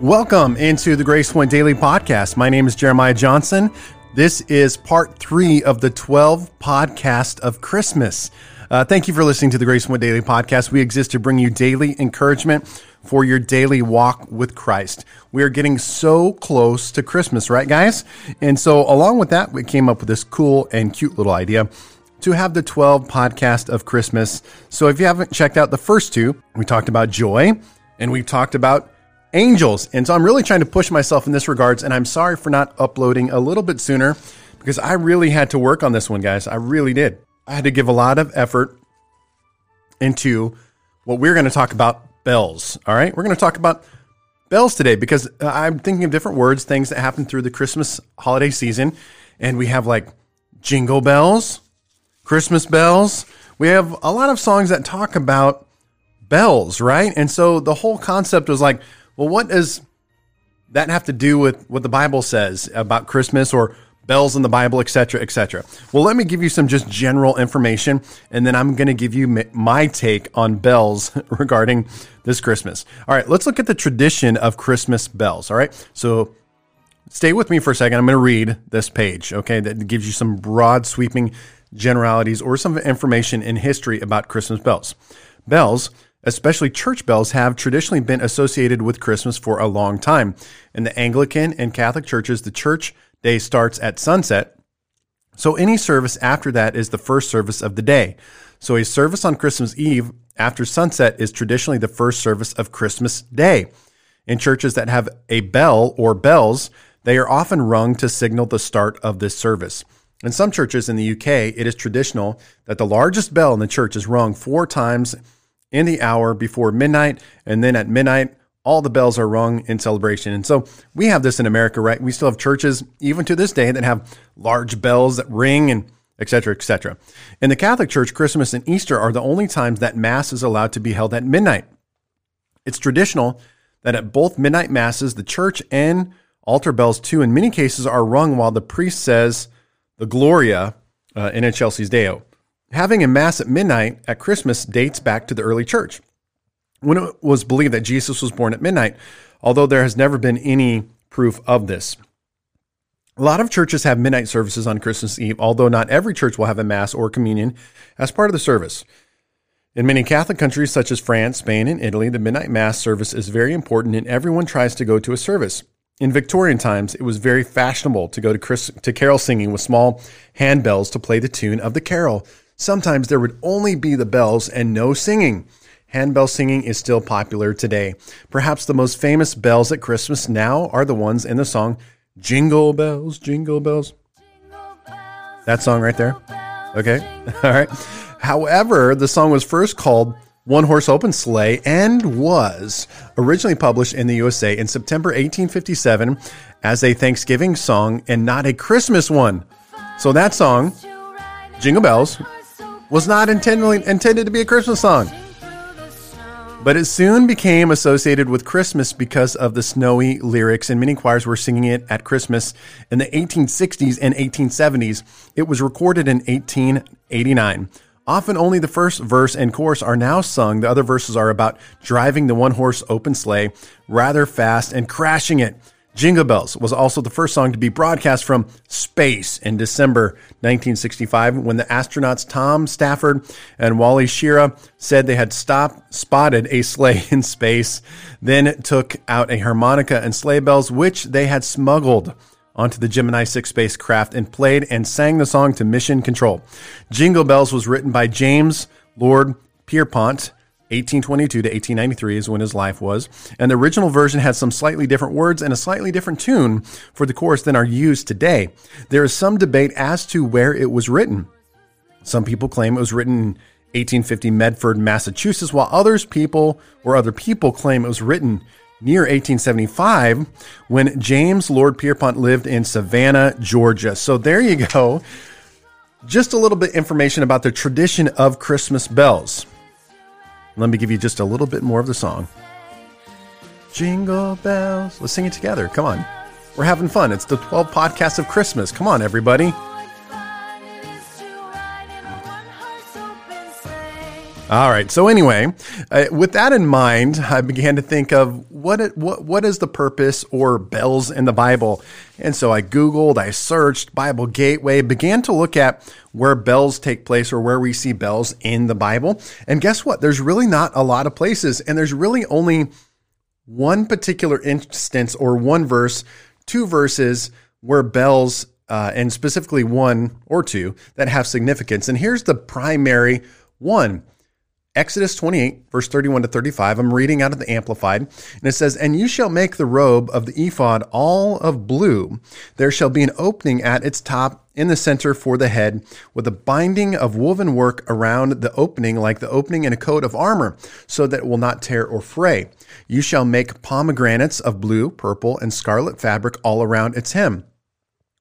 Welcome into the Grace Point Daily Podcast. My name is Jeremiah Johnson. This is part three of the 12 podcast of Christmas. Uh, thank you for listening to the Grace Point Daily Podcast. We exist to bring you daily encouragement for your daily walk with Christ. We are getting so close to Christmas, right, guys? And so, along with that, we came up with this cool and cute little idea to have the 12 podcast of Christmas. So, if you haven't checked out the first two, we talked about joy and we talked about angels. And so I'm really trying to push myself in this regards. And I'm sorry for not uploading a little bit sooner because I really had to work on this one, guys. I really did. I had to give a lot of effort into what we're going to talk about bells. All right. We're going to talk about bells today because uh, I'm thinking of different words, things that happen through the Christmas holiday season. And we have like jingle bells, Christmas bells. We have a lot of songs that talk about bells, right? And so the whole concept was like, well, what does that have to do with what the Bible says about Christmas or bells in the Bible, etc., etc.? Well, let me give you some just general information, and then I'm going to give you my take on bells regarding this Christmas. All right, let's look at the tradition of Christmas bells. All right, so stay with me for a second. I'm going to read this page, okay, that gives you some broad, sweeping generalities or some information in history about Christmas bells. Bells especially church bells, have traditionally been associated with Christmas for a long time. In the Anglican and Catholic churches, the church day starts at sunset. So any service after that is the first service of the day. So a service on Christmas Eve after sunset is traditionally the first service of Christmas Day. In churches that have a bell or bells, they are often rung to signal the start of this service. In some churches in the UK, it is traditional that the largest bell in the church is rung four times in the hour before midnight. And then at midnight, all the bells are rung in celebration. And so we have this in America, right? We still have churches, even to this day, that have large bells that ring and et cetera, et cetera. In the Catholic Church, Christmas and Easter are the only times that Mass is allowed to be held at midnight. It's traditional that at both midnight Masses, the church and altar bells, too, in many cases, are rung while the priest says the Gloria uh, in Excelsis Deo. Having a Mass at midnight at Christmas dates back to the early church, when it was believed that Jesus was born at midnight, although there has never been any proof of this. A lot of churches have midnight services on Christmas Eve, although not every church will have a Mass or communion as part of the service. In many Catholic countries, such as France, Spain, and Italy, the midnight Mass service is very important and everyone tries to go to a service. In Victorian times, it was very fashionable to go to, Chris, to carol singing with small handbells to play the tune of the carol. Sometimes there would only be the bells and no singing. Handbell singing is still popular today. Perhaps the most famous bells at Christmas now are the ones in the song Jingle Bells, Jingle Bells. That song right there. Okay. All right. However, the song was first called One Horse Open Sleigh and was originally published in the USA in September 1857 as a Thanksgiving song and not a Christmas one. So that song, Jingle Bells, was not intended, intended to be a Christmas song. But it soon became associated with Christmas because of the snowy lyrics, and many choirs were singing it at Christmas in the 1860s and 1870s. It was recorded in 1889. Often only the first verse and chorus are now sung. The other verses are about driving the one horse open sleigh rather fast and crashing it. Jingle Bells was also the first song to be broadcast from space in December 1965 when the astronauts Tom Stafford and Wally Schirra said they had stopped, spotted a sleigh in space, then took out a harmonica and sleigh bells, which they had smuggled onto the Gemini 6 spacecraft and played and sang the song to mission control. Jingle Bells was written by James Lord Pierpont 1822 to 1893 is when his life was. And the original version had some slightly different words and a slightly different tune for the chorus than are used today. There is some debate as to where it was written. Some people claim it was written in 1850 Medford, Massachusetts, while others people or other people claim it was written near 1875 when James Lord Pierpont lived in Savannah, Georgia. So there you go. Just a little bit information about the tradition of Christmas bells. Let me give you just a little bit more of the song. Jingle bells. Let's sing it together. Come on. We're having fun. It's the 12 podcasts of Christmas. Come on, everybody. All right. So anyway, uh, with that in mind, I began to think of what it, what what is the purpose or bells in the Bible, and so I googled, I searched Bible Gateway, began to look at where bells take place or where we see bells in the Bible, and guess what? There's really not a lot of places, and there's really only one particular instance or one verse, two verses where bells uh, and specifically one or two that have significance. And here's the primary one. Exodus 28, verse 31 to 35. I'm reading out of the Amplified. And it says, And you shall make the robe of the ephod all of blue. There shall be an opening at its top in the center for the head, with a binding of woven work around the opening, like the opening in a coat of armor, so that it will not tear or fray. You shall make pomegranates of blue, purple, and scarlet fabric all around its hem,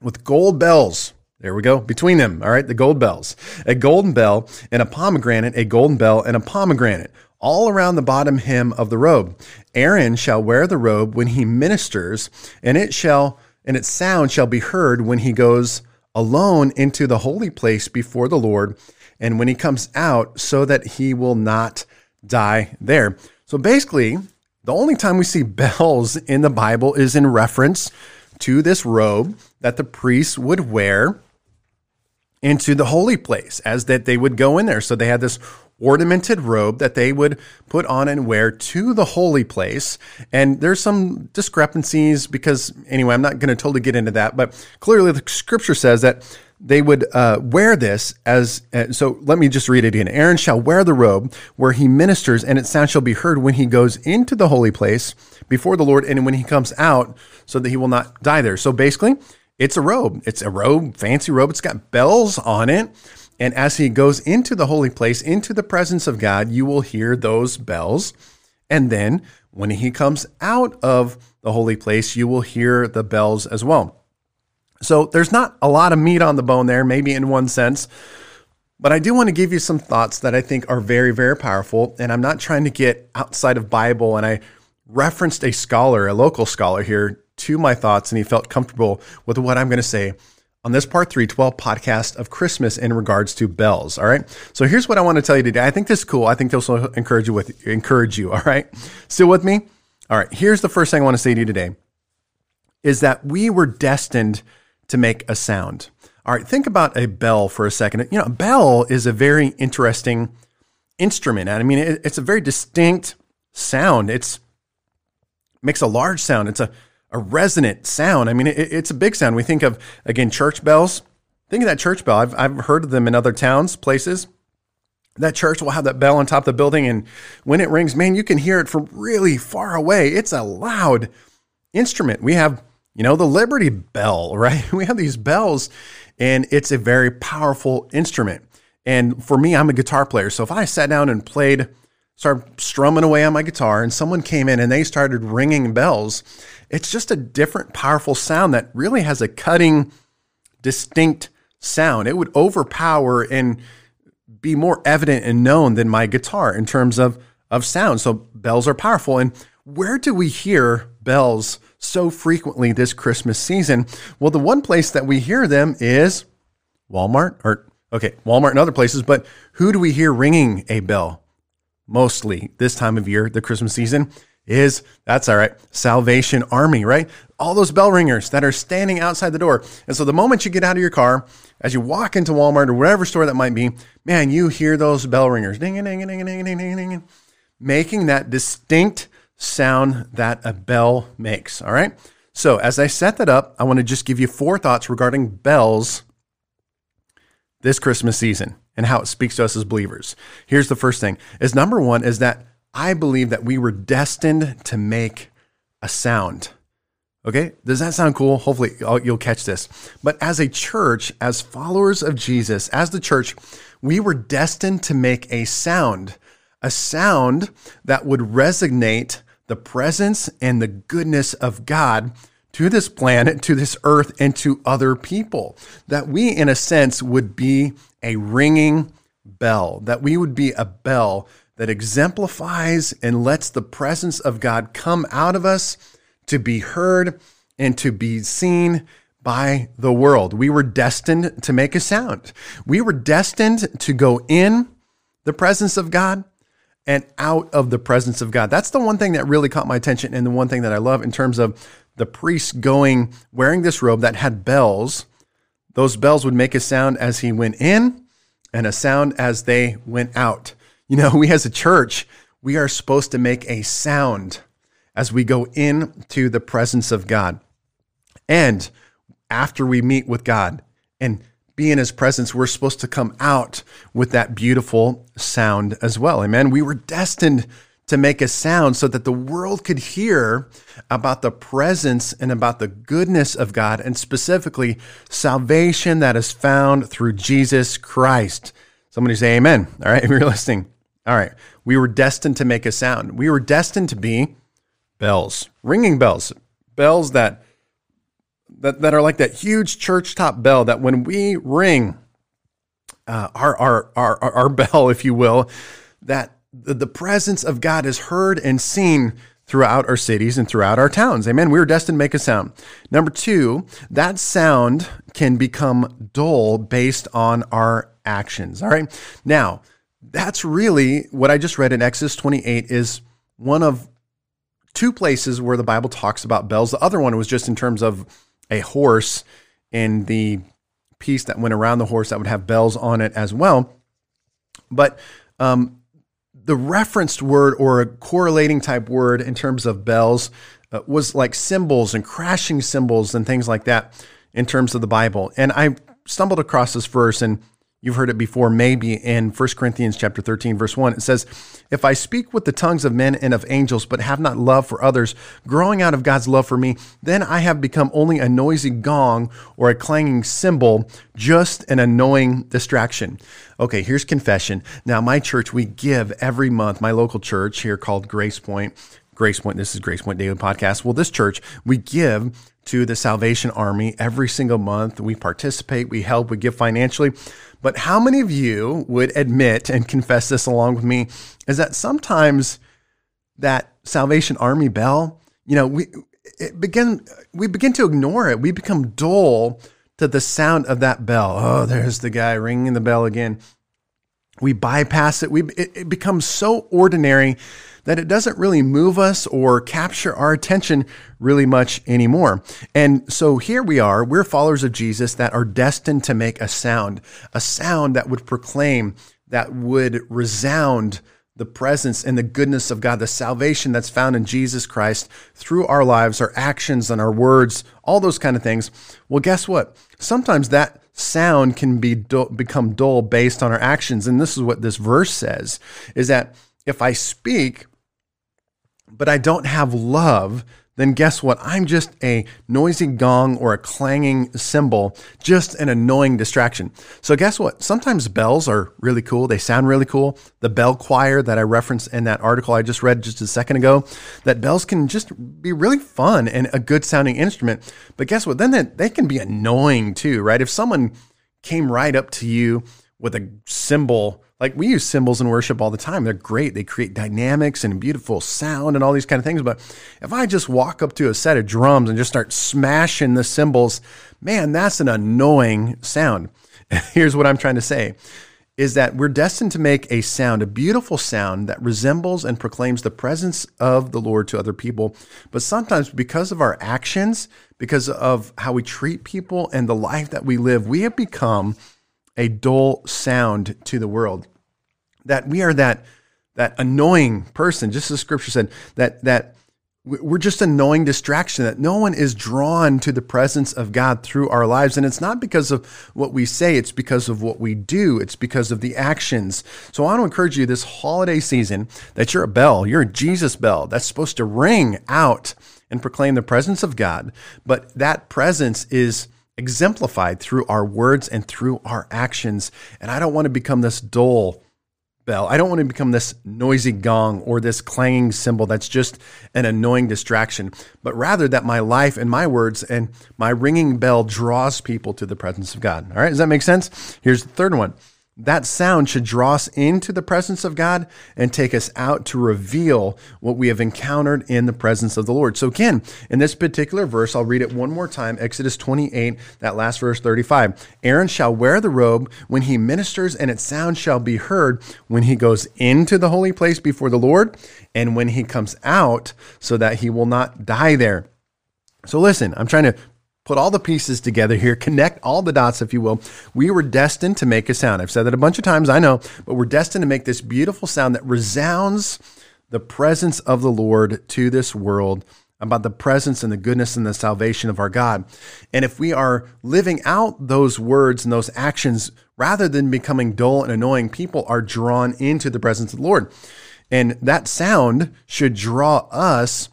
with gold bells there we go. Between them, all right, the gold bells. A golden bell and a pomegranate, a golden bell and a pomegranate, all around the bottom hem of the robe. Aaron shall wear the robe when he ministers, and it shall and its sound shall be heard when he goes alone into the holy place before the Lord, and when he comes out, so that he will not die there. So basically, the only time we see bells in the Bible is in reference to this robe that the priests would wear into the holy place as that they would go in there. So they had this ornamented robe that they would put on and wear to the holy place. And there's some discrepancies because, anyway, I'm not going to totally get into that, but clearly the scripture says that they would uh, wear this as uh, so let me just read it again aaron shall wear the robe where he ministers and its sound shall be heard when he goes into the holy place before the lord and when he comes out so that he will not die there so basically it's a robe. It's a robe, fancy robe. It's got bells on it. And as he goes into the holy place, into the presence of God, you will hear those bells. And then when he comes out of the holy place, you will hear the bells as well. So there's not a lot of meat on the bone there, maybe in one sense. But I do want to give you some thoughts that I think are very, very powerful. And I'm not trying to get outside of Bible. And I referenced a scholar, a local scholar here, to my thoughts and he felt comfortable with what I'm going to say on this part 312 podcast of Christmas in regards to bells. All right. So here's what I want to tell you today. I think this is cool. I think this will encourage you with encourage you. All right. Still with me? All right. Here's the first thing I want to say to you today is that we were destined to make a sound. All right. Think about a bell for a second. You know, a bell is a very interesting instrument. I mean, it's a very distinct sound. It's makes a large sound. It's a a resonant sound. I mean, it, it's a big sound. We think of, again, church bells. Think of that church bell. I've, I've heard of them in other towns, places. That church will have that bell on top of the building. And when it rings, man, you can hear it from really far away. It's a loud instrument. We have, you know, the Liberty Bell, right? We have these bells, and it's a very powerful instrument. And for me, I'm a guitar player. So if I sat down and played, started strumming away on my guitar, and someone came in and they started ringing bells, it's just a different, powerful sound that really has a cutting, distinct sound. It would overpower and be more evident and known than my guitar in terms of, of sound. So bells are powerful. And where do we hear bells so frequently this Christmas season? Well, the one place that we hear them is Walmart or okay, Walmart and other places, but who do we hear ringing a bell mostly this time of year, the Christmas season? Is that's all right salvation army right? All those bell ringers that are standing outside the door. And so the moment you get out of your car as you walk into walmart or whatever store that might be man you hear those bell ringers ding ding ding ding ding ding ding making that distinct sound that a bell makes all right? So as i set that up i want to just give you four thoughts regarding bells this christmas season and how it speaks to us as believers. Here's the first thing. Is number one is that I believe that we were destined to make a sound. Okay, does that sound cool? Hopefully, you'll catch this. But as a church, as followers of Jesus, as the church, we were destined to make a sound, a sound that would resonate the presence and the goodness of God to this planet, to this earth, and to other people. That we, in a sense, would be a ringing bell, that we would be a bell that exemplifies and lets the presence of God come out of us to be heard and to be seen by the world. We were destined to make a sound. We were destined to go in the presence of God and out of the presence of God. That's the one thing that really caught my attention and the one thing that I love in terms of the priest going wearing this robe that had bells. Those bells would make a sound as he went in and a sound as they went out. You know, we as a church, we are supposed to make a sound as we go into the presence of God. And after we meet with God and be in his presence, we're supposed to come out with that beautiful sound as well. Amen. We were destined to make a sound so that the world could hear about the presence and about the goodness of God, and specifically salvation that is found through Jesus Christ. Somebody say amen. All right, if you're listening. All right, we were destined to make a sound. We were destined to be bells, ringing bells, bells that that, that are like that huge church top bell that when we ring uh, our, our, our, our bell, if you will, that the, the presence of God is heard and seen throughout our cities and throughout our towns. Amen. We were destined to make a sound. Number two, that sound can become dull based on our actions. All right. Now, that's really what I just read in Exodus 28 is one of two places where the Bible talks about bells. The other one was just in terms of a horse and the piece that went around the horse that would have bells on it as well. But um, the referenced word or a correlating type word in terms of bells uh, was like cymbals and crashing cymbals and things like that in terms of the Bible. And I stumbled across this verse and You've heard it before, maybe in 1 Corinthians chapter 13, verse 1. It says, If I speak with the tongues of men and of angels, but have not love for others, growing out of God's love for me, then I have become only a noisy gong or a clanging cymbal, just an annoying distraction. Okay, here's confession. Now, my church, we give every month, my local church here called Grace Point, Grace Point, this is Grace Point Daily Podcast. Well, this church, we give to the Salvation Army every single month. We participate, we help, we give financially. But how many of you would admit and confess this along with me is that sometimes that Salvation Army bell, you know, we it begin we begin to ignore it. We become dull to the sound of that bell. Oh, there's the guy ringing the bell again. We bypass it. We it, it becomes so ordinary that it doesn't really move us or capture our attention really much anymore. And so here we are, we're followers of Jesus that are destined to make a sound, a sound that would proclaim, that would resound the presence and the goodness of God, the salvation that's found in Jesus Christ through our lives, our actions and our words, all those kind of things. Well, guess what? Sometimes that sound can be become dull based on our actions. And this is what this verse says is that if I speak but I don't have love, then guess what? I'm just a noisy gong or a clanging cymbal, just an annoying distraction. So, guess what? Sometimes bells are really cool. They sound really cool. The bell choir that I referenced in that article I just read just a second ago, that bells can just be really fun and a good sounding instrument. But guess what? Then they, they can be annoying too, right? If someone came right up to you with a cymbal like we use cymbals in worship all the time. They're great. They create dynamics and beautiful sound and all these kind of things. But if I just walk up to a set of drums and just start smashing the cymbals, man, that's an annoying sound. Here's what I'm trying to say is that we're destined to make a sound, a beautiful sound that resembles and proclaims the presence of the Lord to other people. But sometimes, because of our actions, because of how we treat people and the life that we live, we have become a dull sound to the world that we are that that annoying person, just as scripture said, that that we're just annoying distraction that no one is drawn to the presence of God through our lives. And it's not because of what we say, it's because of what we do. It's because of the actions. So I want to encourage you this holiday season that you're a bell, you're a Jesus bell that's supposed to ring out and proclaim the presence of God. But that presence is exemplified through our words and through our actions. And I don't want to become this dull bell. I don't want to become this noisy gong or this clanging cymbal that's just an annoying distraction, but rather that my life and my words and my ringing bell draws people to the presence of God. All right, does that make sense? Here's the third one. That sound should draw us into the presence of God and take us out to reveal what we have encountered in the presence of the Lord. So, again, in this particular verse, I'll read it one more time Exodus 28, that last verse 35. Aaron shall wear the robe when he ministers, and its sound shall be heard when he goes into the holy place before the Lord and when he comes out, so that he will not die there. So, listen, I'm trying to put all the pieces together here, connect all the dots, if you will. We were destined to make a sound. I've said that a bunch of times, I know, but we're destined to make this beautiful sound that resounds the presence of the Lord to this world about the presence and the goodness and the salvation of our God. And if we are living out those words and those actions rather than becoming dull and annoying, people are drawn into the presence of the Lord. And that sound should draw us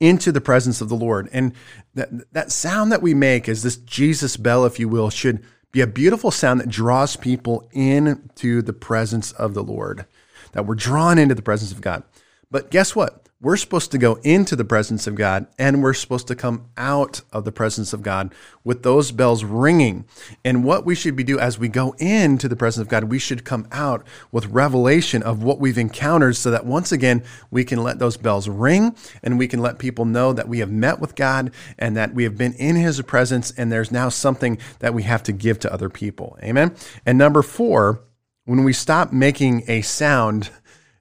into the presence of the Lord. And that, that sound that we make is this Jesus bell, if you will, should be a beautiful sound that draws people into the presence of the Lord, that we're drawn into the presence of God. But guess what? We're supposed to go into the presence of God and we're supposed to come out of the presence of God with those bells ringing. And what we should be do as we go into the presence of God, we should come out with revelation of what we've encountered so that once again we can let those bells ring and we can let people know that we have met with God and that we have been in his presence and there's now something that we have to give to other people. Amen. And number 4, when we stop making a sound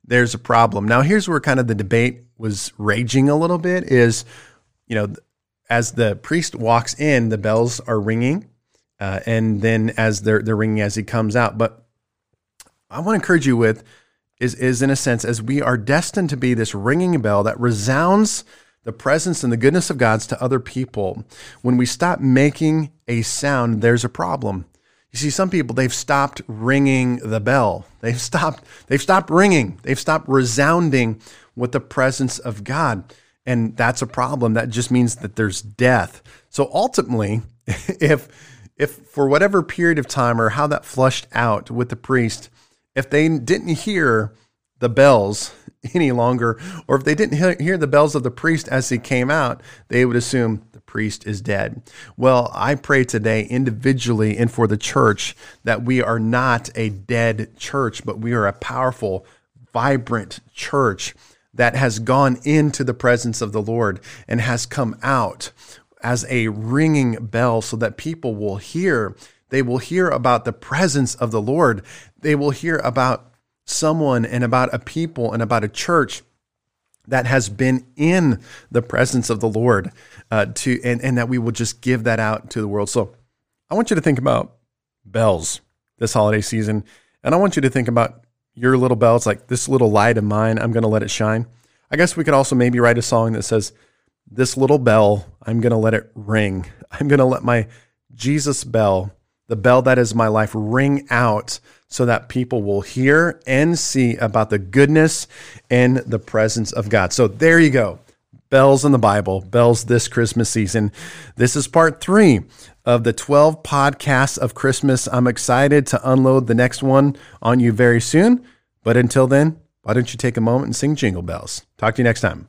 there's a problem. Now, here's where kind of the debate was raging a little bit is, you know, as the priest walks in, the bells are ringing, uh, and then as they're they're ringing as he comes out. But I want to encourage you with is is in a sense as we are destined to be this ringing bell that resounds the presence and the goodness of God's to other people. When we stop making a sound, there's a problem. You see, some people they've stopped ringing the bell. They've stopped. They've stopped ringing. They've stopped resounding with the presence of God, and that's a problem. That just means that there's death. So ultimately, if if for whatever period of time or how that flushed out with the priest, if they didn't hear the bells any longer, or if they didn't hear the bells of the priest as he came out, they would assume the priest is dead. Well, I pray today individually and for the church that we are not a dead church, but we are a powerful, vibrant church that has gone into the presence of the Lord and has come out as a ringing bell so that people will hear. They will hear about the presence of the Lord. They will hear about someone and about a people and about a church that has been in the presence of the Lord uh, to and, and that we will just give that out to the world. So I want you to think about bells this holiday season. And I want you to think about your little bell. It's like this little light of mine, I'm going to let it shine. I guess we could also maybe write a song that says, This little bell, I'm going to let it ring. I'm going to let my Jesus bell, the bell that is my life, ring out so that people will hear and see about the goodness and the presence of God. So there you go. Bells in the Bible, bells this Christmas season. This is part three of the 12 podcasts of Christmas. I'm excited to unload the next one on you very soon. But until then, why don't you take a moment and sing Jingle Bells? Talk to you next time.